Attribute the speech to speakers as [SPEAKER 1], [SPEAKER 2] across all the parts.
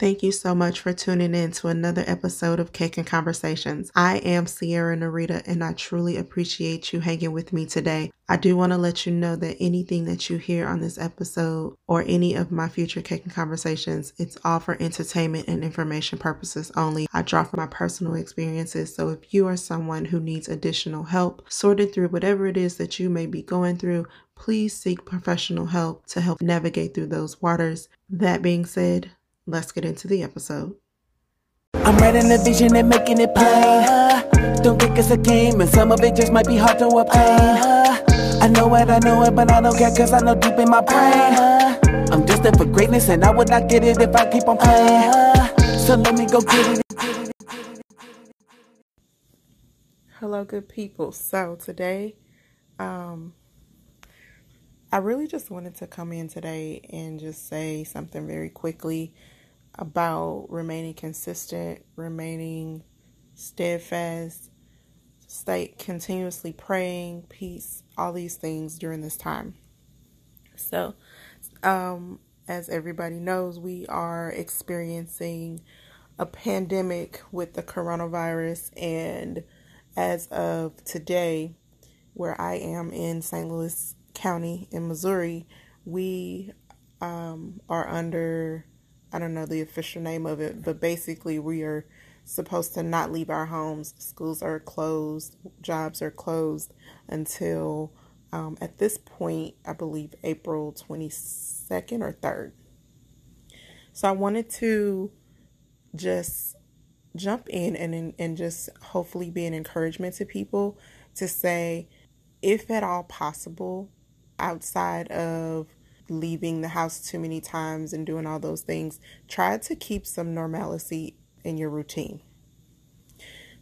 [SPEAKER 1] Thank you so much for tuning in to another episode of Cake and Conversations. I am Sierra Narita and I truly appreciate you hanging with me today. I do want to let you know that anything that you hear on this episode or any of my future Cake and Conversations, it's all for entertainment and information purposes only. I draw from my personal experiences, so if you are someone who needs additional help sorting through whatever it is that you may be going through, please seek professional help to help navigate through those waters. That being said, let's get into the episode.
[SPEAKER 2] I'm writing the vision and making it plain. Don't think it's a game, and some of it just might be hard to obtain. I know it, I know it, but I don't care, cause I know deep in my brain. I'm destined for greatness, and I would not get it if I keep on playing. So let me go get it.
[SPEAKER 1] Hello, good people. So today, um, I really just wanted to come in today and just say something very quickly about remaining consistent, remaining steadfast, stay continuously praying, peace, all these things during this time. So, um, as everybody knows, we are experiencing a pandemic with the coronavirus, and as of today, where I am in St. Louis County in Missouri, we um, are under I don't know the official name of it, but basically we are supposed to not leave our homes. Schools are closed, jobs are closed until um, at this point, I believe April 22nd or 3rd. So I wanted to just jump in and and just hopefully be an encouragement to people to say if at all possible outside of leaving the house too many times and doing all those things, try to keep some normalcy in your routine.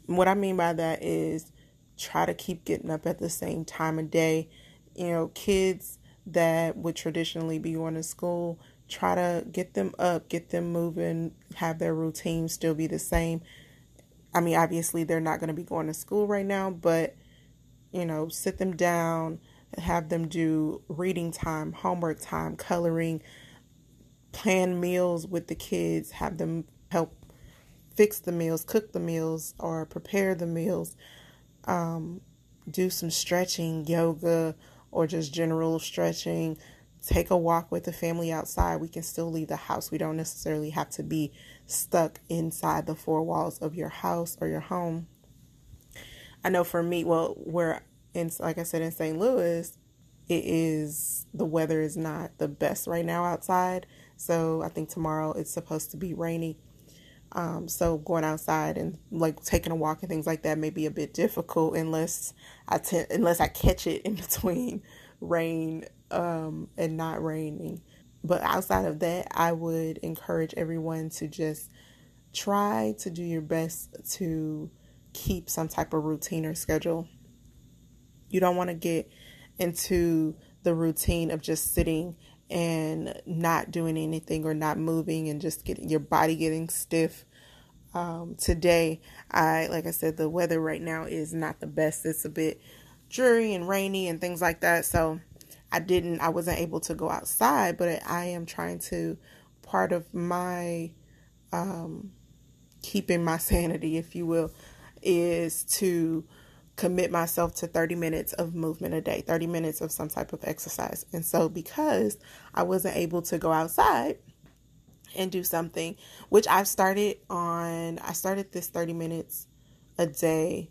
[SPEAKER 1] What I mean by that is try to keep getting up at the same time of day. You know, kids that would traditionally be going to school, try to get them up, get them moving, have their routine still be the same. I mean, obviously, they're not going to be going to school right now, but, you know, sit them down, have them do reading time, homework time, coloring, plan meals with the kids, have them help fix the meals, cook the meals, or prepare the meals, um, do some stretching, yoga, or just general stretching. Take a walk with the family outside. We can still leave the house. We don't necessarily have to be stuck inside the four walls of your house or your home. I know for me, well, where in like I said in St. Louis, it is the weather is not the best right now outside. So I think tomorrow it's supposed to be rainy. Um, so going outside and like taking a walk and things like that may be a bit difficult unless I t- unless I catch it in between rain um, and not raining. But outside of that, I would encourage everyone to just try to do your best to keep some type of routine or schedule. You don't want to get into the routine of just sitting and not doing anything or not moving and just getting your body getting stiff. Um, today, I like I said, the weather right now is not the best. It's a bit dreary and rainy and things like that. So I didn't, I wasn't able to go outside, but I am trying to. Part of my um, keeping my sanity, if you will, is to commit myself to 30 minutes of movement a day, 30 minutes of some type of exercise. And so, because I wasn't able to go outside and do something, which I've started on, I started this 30 minutes a day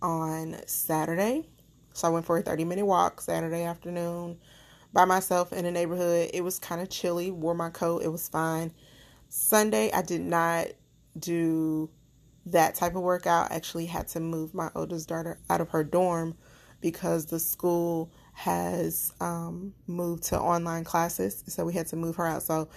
[SPEAKER 1] on Saturday. So, I went for a 30 minute walk Saturday afternoon by myself in the neighborhood. It was kind of chilly, wore my coat, it was fine. Sunday, I did not do that type of workout. Actually had to move my oldest daughter out of her dorm because the school has um, moved to online classes. So we had to move her out. So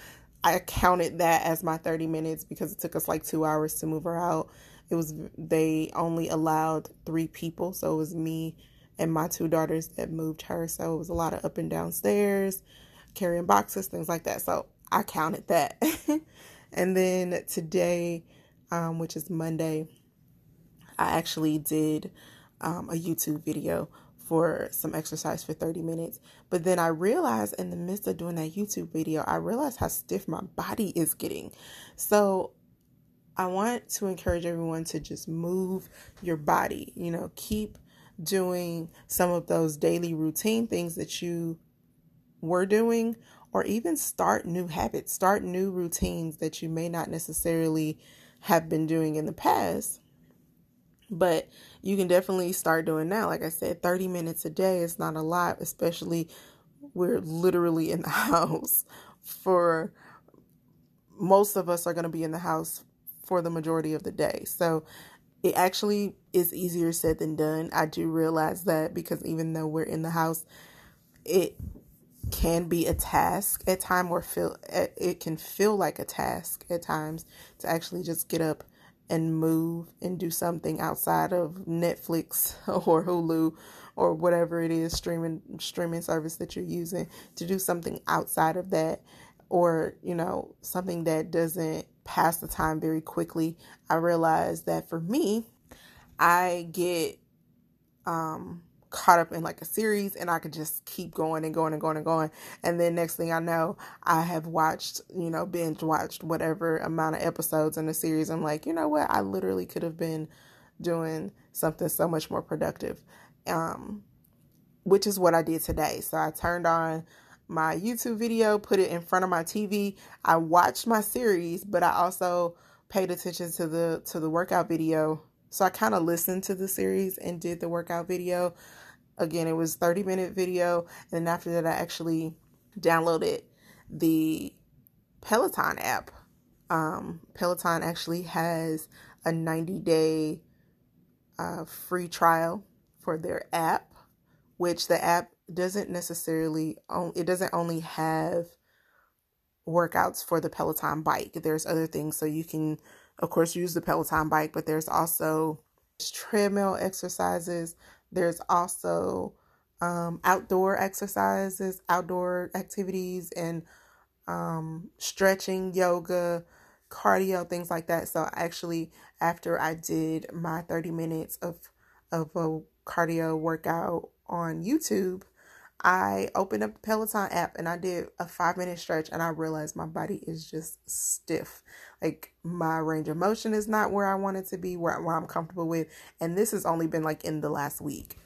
[SPEAKER 1] I counted that as my 30 minutes because it took us like two hours to move her out. It was, they only allowed three people. So it was me and my two daughters that moved her. So it was a lot of up and down stairs, carrying boxes, things like that. So I counted that. and then today, um, which is Monday, I actually did um, a YouTube video for some exercise for 30 minutes. But then I realized in the midst of doing that YouTube video, I realized how stiff my body is getting. So I want to encourage everyone to just move your body, you know, keep doing some of those daily routine things that you were doing, or even start new habits, start new routines that you may not necessarily have been doing in the past but you can definitely start doing now. Like I said, 30 minutes a day is not a lot, especially we're literally in the house for most of us are going to be in the house for the majority of the day. So it actually is easier said than done. I do realize that because even though we're in the house, it can be a task at time or feel it can feel like a task at times to actually just get up and move and do something outside of Netflix or Hulu or whatever it is streaming streaming service that you're using to do something outside of that or you know something that doesn't pass the time very quickly. I realize that for me i get um caught up in like a series and I could just keep going and going and going and going. And then next thing I know, I have watched, you know, binge watched whatever amount of episodes in the series. I'm like, you know what? I literally could have been doing something so much more productive. Um, which is what I did today. So I turned on my YouTube video, put it in front of my TV. I watched my series, but I also paid attention to the to the workout video so I kind of listened to the series and did the workout video. Again, it was 30 minute video. And then after that, I actually downloaded the Peloton app. Um, Peloton actually has a 90 day uh, free trial for their app, which the app doesn't necessarily, it doesn't only have workouts for the Peloton bike. There's other things so you can of course, use the Peloton bike, but there's also treadmill exercises. There's also um, outdoor exercises, outdoor activities, and um, stretching, yoga, cardio, things like that. So actually, after I did my 30 minutes of of a cardio workout on YouTube, I opened up the Peloton app and I did a five minute stretch and I realized my body is just stiff. Like my range of motion is not where I want it to be, where, where I'm comfortable with. And this has only been like in the last week.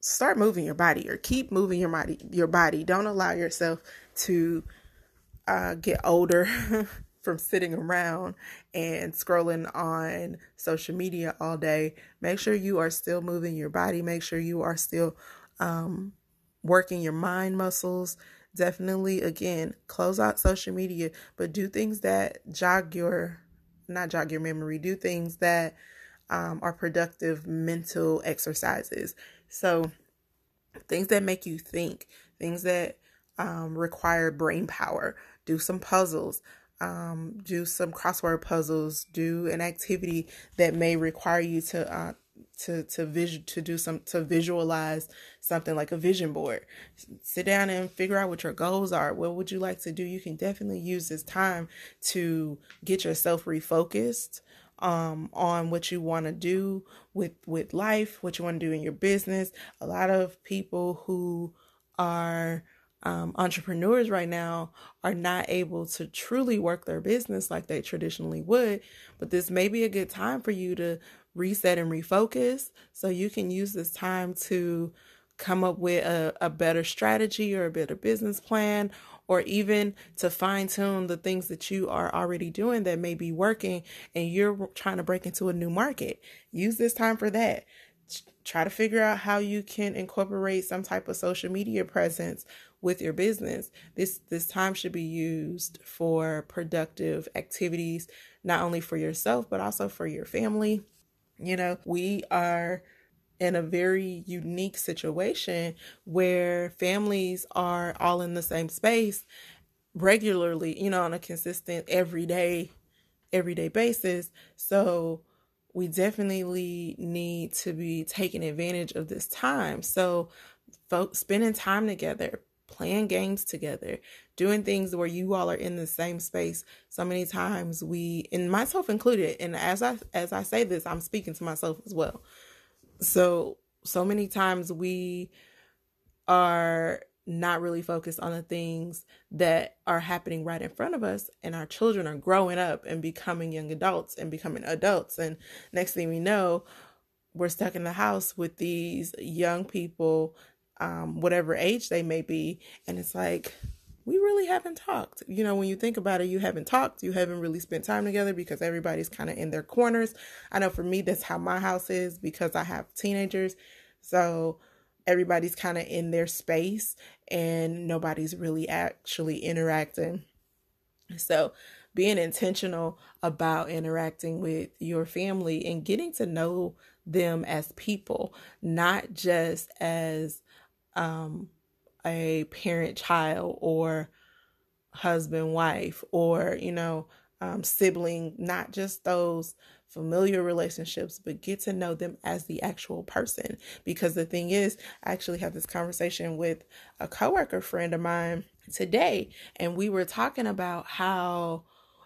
[SPEAKER 1] Start moving your body or keep moving your body your body. Don't allow yourself to uh, get older from sitting around and scrolling on social media all day. Make sure you are still moving your body. Make sure you are still um, working your mind muscles. Definitely, again, close out social media, but do things that jog your, not jog your memory, do things that um, are productive mental exercises. So, things that make you think, things that um, require brain power. Do some puzzles, um, do some crossword puzzles, do an activity that may require you to uh, to to vision to do some to visualize something like a vision board. Sit down and figure out what your goals are. What would you like to do? You can definitely use this time to get yourself refocused um, on what you want to do with with life what you want to do in your business. A lot of people who are um, entrepreneurs right now are not able to truly work their business like they traditionally would. But this may be a good time for you to reset and refocus. So you can use this time to come up with a, a better strategy or a better business plan or even to fine tune the things that you are already doing that may be working and you're trying to break into a new market. Use this time for that. Try to figure out how you can incorporate some type of social media presence with your business. This this time should be used for productive activities, not only for yourself but also for your family you know, we are in a very unique situation where families are all in the same space regularly, you know, on a consistent everyday everyday basis. So we definitely need to be taking advantage of this time. So folks spending time together, playing games together, doing things where you all are in the same space. So many times we, and myself included, and as I as I say this, I'm speaking to myself as well. So so many times we are not really focused on the things that are happening right in front of us and our children are growing up and becoming young adults and becoming adults and next thing we know we're stuck in the house with these young people um, whatever age they may be and it's like we really haven't talked. You know when you think about it you haven't talked you haven't really spent time together because everybody's kind of in their corners. I know for me that's how my house is because i have teenagers. So everybody's kind of in their space and nobody's really actually interacting. So, being intentional about interacting with your family and getting to know them as people, not just as um, a parent child or husband wife or, you know, um, sibling, not just those familiar relationships, but get to know them as the actual person. Because the thing is, I actually had this conversation with a coworker friend of mine today, and we were talking about how,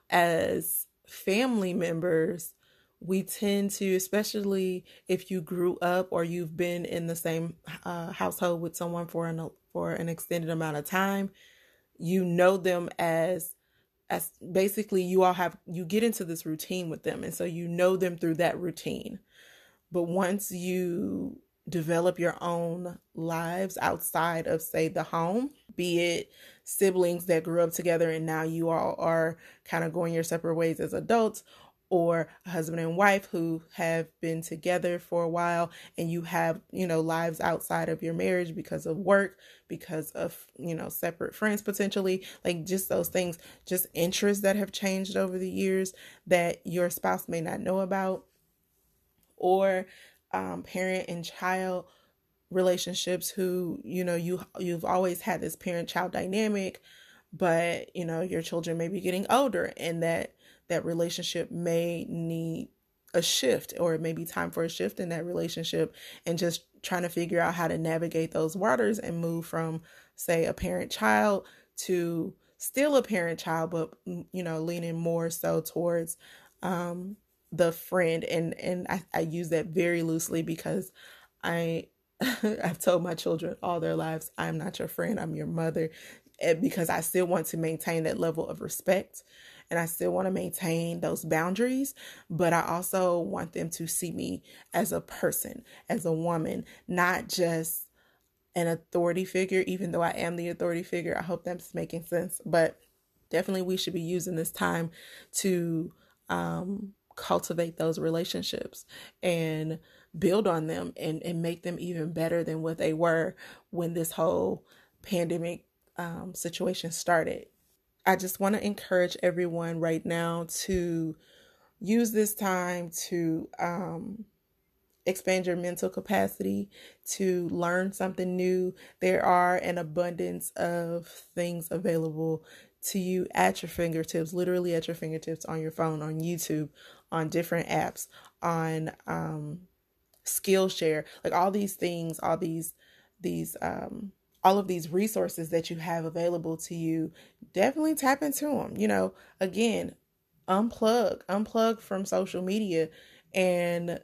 [SPEAKER 1] as family members, we tend to, especially if you grew up or you've been in the same uh, household with someone for an for an extended amount of time, you know them as as basically you all have you get into this routine with them. And so you know them through that routine. But once you develop your own lives outside of say the home be it siblings that grew up together and now you all are kind of going your separate ways as adults or a husband and wife who have been together for a while and you have, you know, lives outside of your marriage because of work, because of, you know, separate friends potentially, like just those things, just interests that have changed over the years that your spouse may not know about, or um, parent and child relationships who, you know, you you've always had this parent child dynamic, but you know, your children may be getting older and that that relationship may need a shift or it may be time for a shift in that relationship and just trying to figure out how to navigate those waters and move from say a parent child to still a parent child but mm, you know leaning more so towards um the friend. And and I, I use that very loosely because i i've told my children all their lives i'm not your friend i'm your mother eh, because i still want to maintain that level of respect and I still want to maintain those boundaries, but I also want them to see me as a person, as a woman, not just an authority figure, even though I am the authority figure. I hope that's making sense, but definitely we should be using this time to um, cultivate those relationships and build on them and, and make them even better than what they were when this whole pandemic um, situation started. I just want to encourage everyone right now to use this time to um, expand your mental capacity, to learn something new. There are an abundance of things available to you at your fingertips, literally at your fingertips on your phone, on YouTube, on different apps, on um, Skillshare, like all these things, all these these um, all of these resources that you have available to you, definitely tap into them. You know, again, unplug, unplug from social media and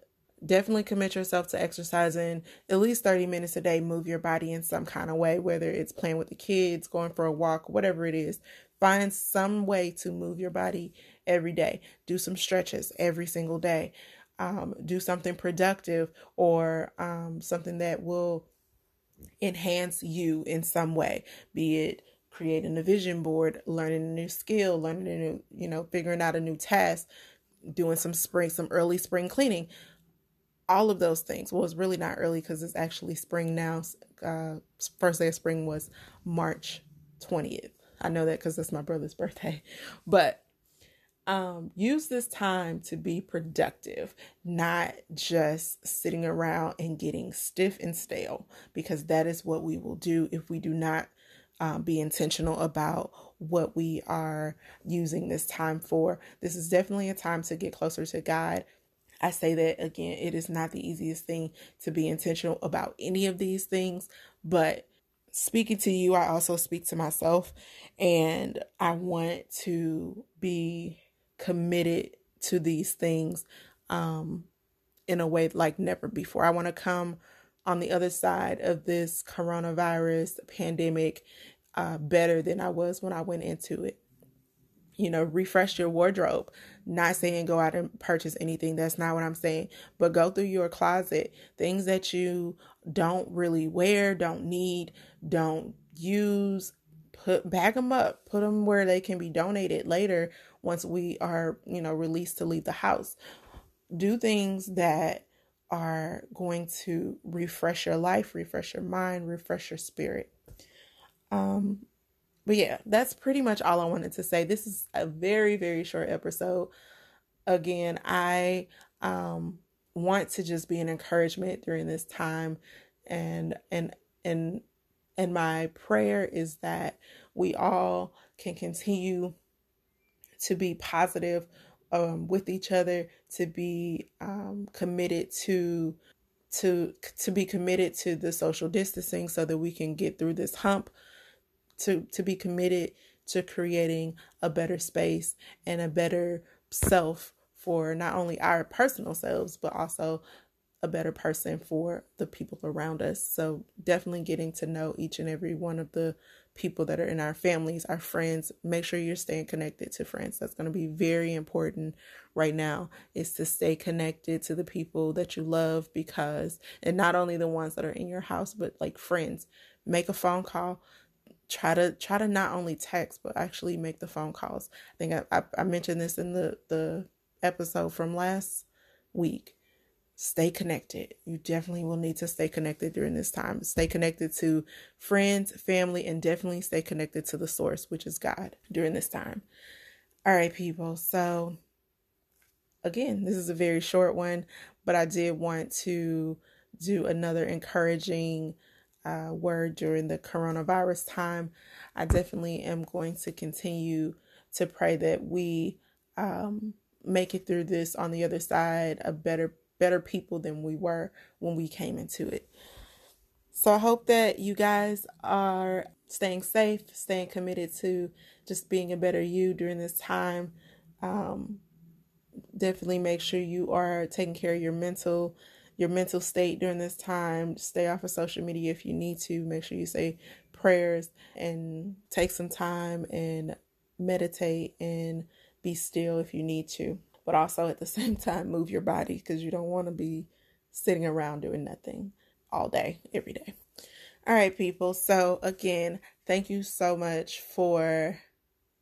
[SPEAKER 1] definitely commit yourself to exercising at least 30 minutes a day move your body in some kind of way whether it's playing with the kids going for a walk whatever it is. Find some way to move your body every day. Do some stretches every single day. Um, do something productive or um, something that will enhance you in some way, be it creating a vision board, learning a new skill, learning a new, you know, figuring out a new task, doing some spring, some early spring cleaning. All of those things. Well, it's really not early because it's actually spring now. Uh, first day of spring was March 20th. I know that because it's my brother's birthday. But um, use this time to be productive, not just sitting around and getting stiff and stale, because that is what we will do if we do not um, be intentional about what we are using this time for. This is definitely a time to get closer to God. I say that again, it is not the easiest thing to be intentional about any of these things, but speaking to you, I also speak to myself, and I want to be committed to these things um, in a way like never before. I want to come on the other side of this coronavirus pandemic uh, better than I was when I went into it. You know, refresh your wardrobe. Not saying go out and purchase anything. That's not what I'm saying. But go through your closet. Things that you don't really wear, don't need, don't use, put bag them up. Put them where they can be donated later once we are, you know, released to leave the house. Do things that are going to refresh your life, refresh your mind, refresh your spirit. Um, but yeah, that's pretty much all I wanted to say. This is a very, very short episode. Again, I um, want to just be an encouragement during this time, and and and and my prayer is that we all can continue to be positive um, with each other, to be um, committed to to to be committed to the social distancing so that we can get through this hump to to be committed to creating a better space and a better self for not only our personal selves but also a better person for the people around us. So definitely getting to know each and every one of the people that are in our families, our friends. Make sure you're staying connected to friends. That's going to be very important right now is to stay connected to the people that you love because and not only the ones that are in your house but like friends. Make a phone call, try to try to not only text but actually make the phone calls. I think I, I, I mentioned this in the the episode from last week. Stay connected. You definitely will need to stay connected during this time. Stay connected to friends, family, and definitely stay connected to the source, which is God, during this time. All right, people. So, again, this is a very short one, but I did want to do another encouraging uh, word during the coronavirus time. I definitely am going to continue to pray that we um, make it through this on the other side a better better people than we were when we came into it. So I hope that you guys are staying safe, staying committed to just being a better you during this time. Um, definitely make sure you are taking care of your mental your mental state during this time. Stay off of social media if you need to. Make sure you say prayers and take some time and meditate and be still if you need to. But also at the same time, move your body because you don't want to be sitting around doing nothing all day, every day. All right, people. So, again, thank you so much for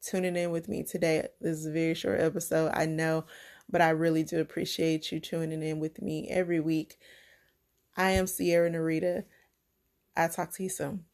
[SPEAKER 1] tuning in with me today. This is a very short episode. I know but I really do appreciate you tuning in with me every week. I am Sierra Narita. I'll talk to you soon.